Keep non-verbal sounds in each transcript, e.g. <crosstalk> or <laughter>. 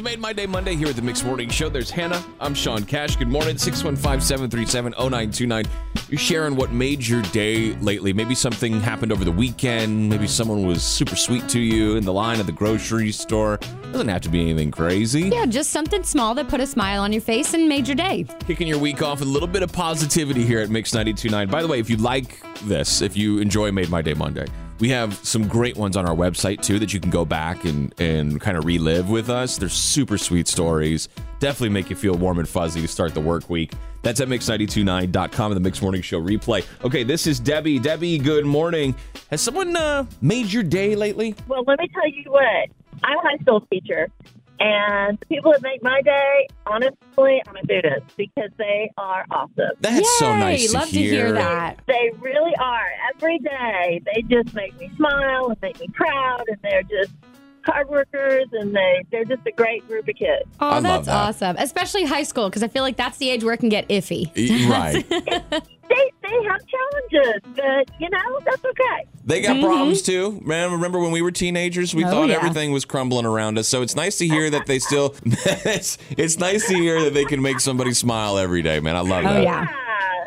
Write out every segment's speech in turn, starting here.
It's Made My Day Monday here at the Mix Morning Show. There's Hannah. I'm Sean Cash. Good morning. 615 737 0929. You're sharing what made your day lately. Maybe something happened over the weekend. Maybe someone was super sweet to you in the line at the grocery store. Doesn't have to be anything crazy. Yeah, just something small that put a smile on your face and made your day. Kicking your week off with a little bit of positivity here at Mix 929. By the way, if you like this, if you enjoy Made My Day Monday, we have some great ones on our website too that you can go back and, and kind of relive with us. They're super sweet stories. Definitely make you feel warm and fuzzy to start the work week. That's at mix929.com and the Mix Morning Show replay. Okay, this is Debbie. Debbie, good morning. Has someone uh, made your day lately? Well, let me tell you what. I'm a high school teacher, and the people that make my day, honestly, are my students because they are awesome. That's so Yay, nice to Love hear. to hear that. They really are. Every day, they just make me smile and make me proud, and they're just hard workers, and they, they're just a great group of kids. Oh, I that's that. awesome. Especially high school, because I feel like that's the age where it can get iffy. <laughs> E- Right. <laughs> They, they have challenges, but, you know, that's okay. They got mm-hmm. problems too. Man, remember when we were teenagers, we Oh, thought yeah. everything was crumbling around us. So it's nice to hear that they still <laughs> it's, it's nice to hear that they can make somebody smile every day, man. I love Oh, that. yeah.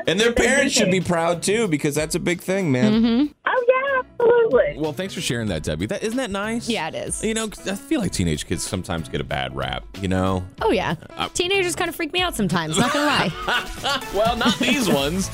And their parents should be proud too because that's a big thing, man. Mm-hmm. Oh, yeah, absolutely. Well, thanks for sharing that, Debbie. That isn't that nice? Yeah, it is. You know, 'cause I feel like teenage kids sometimes get a bad rap, you know? Oh, yeah. Teenagers kind of freak me out sometimes, not going to lie. <laughs> Well, not these ones.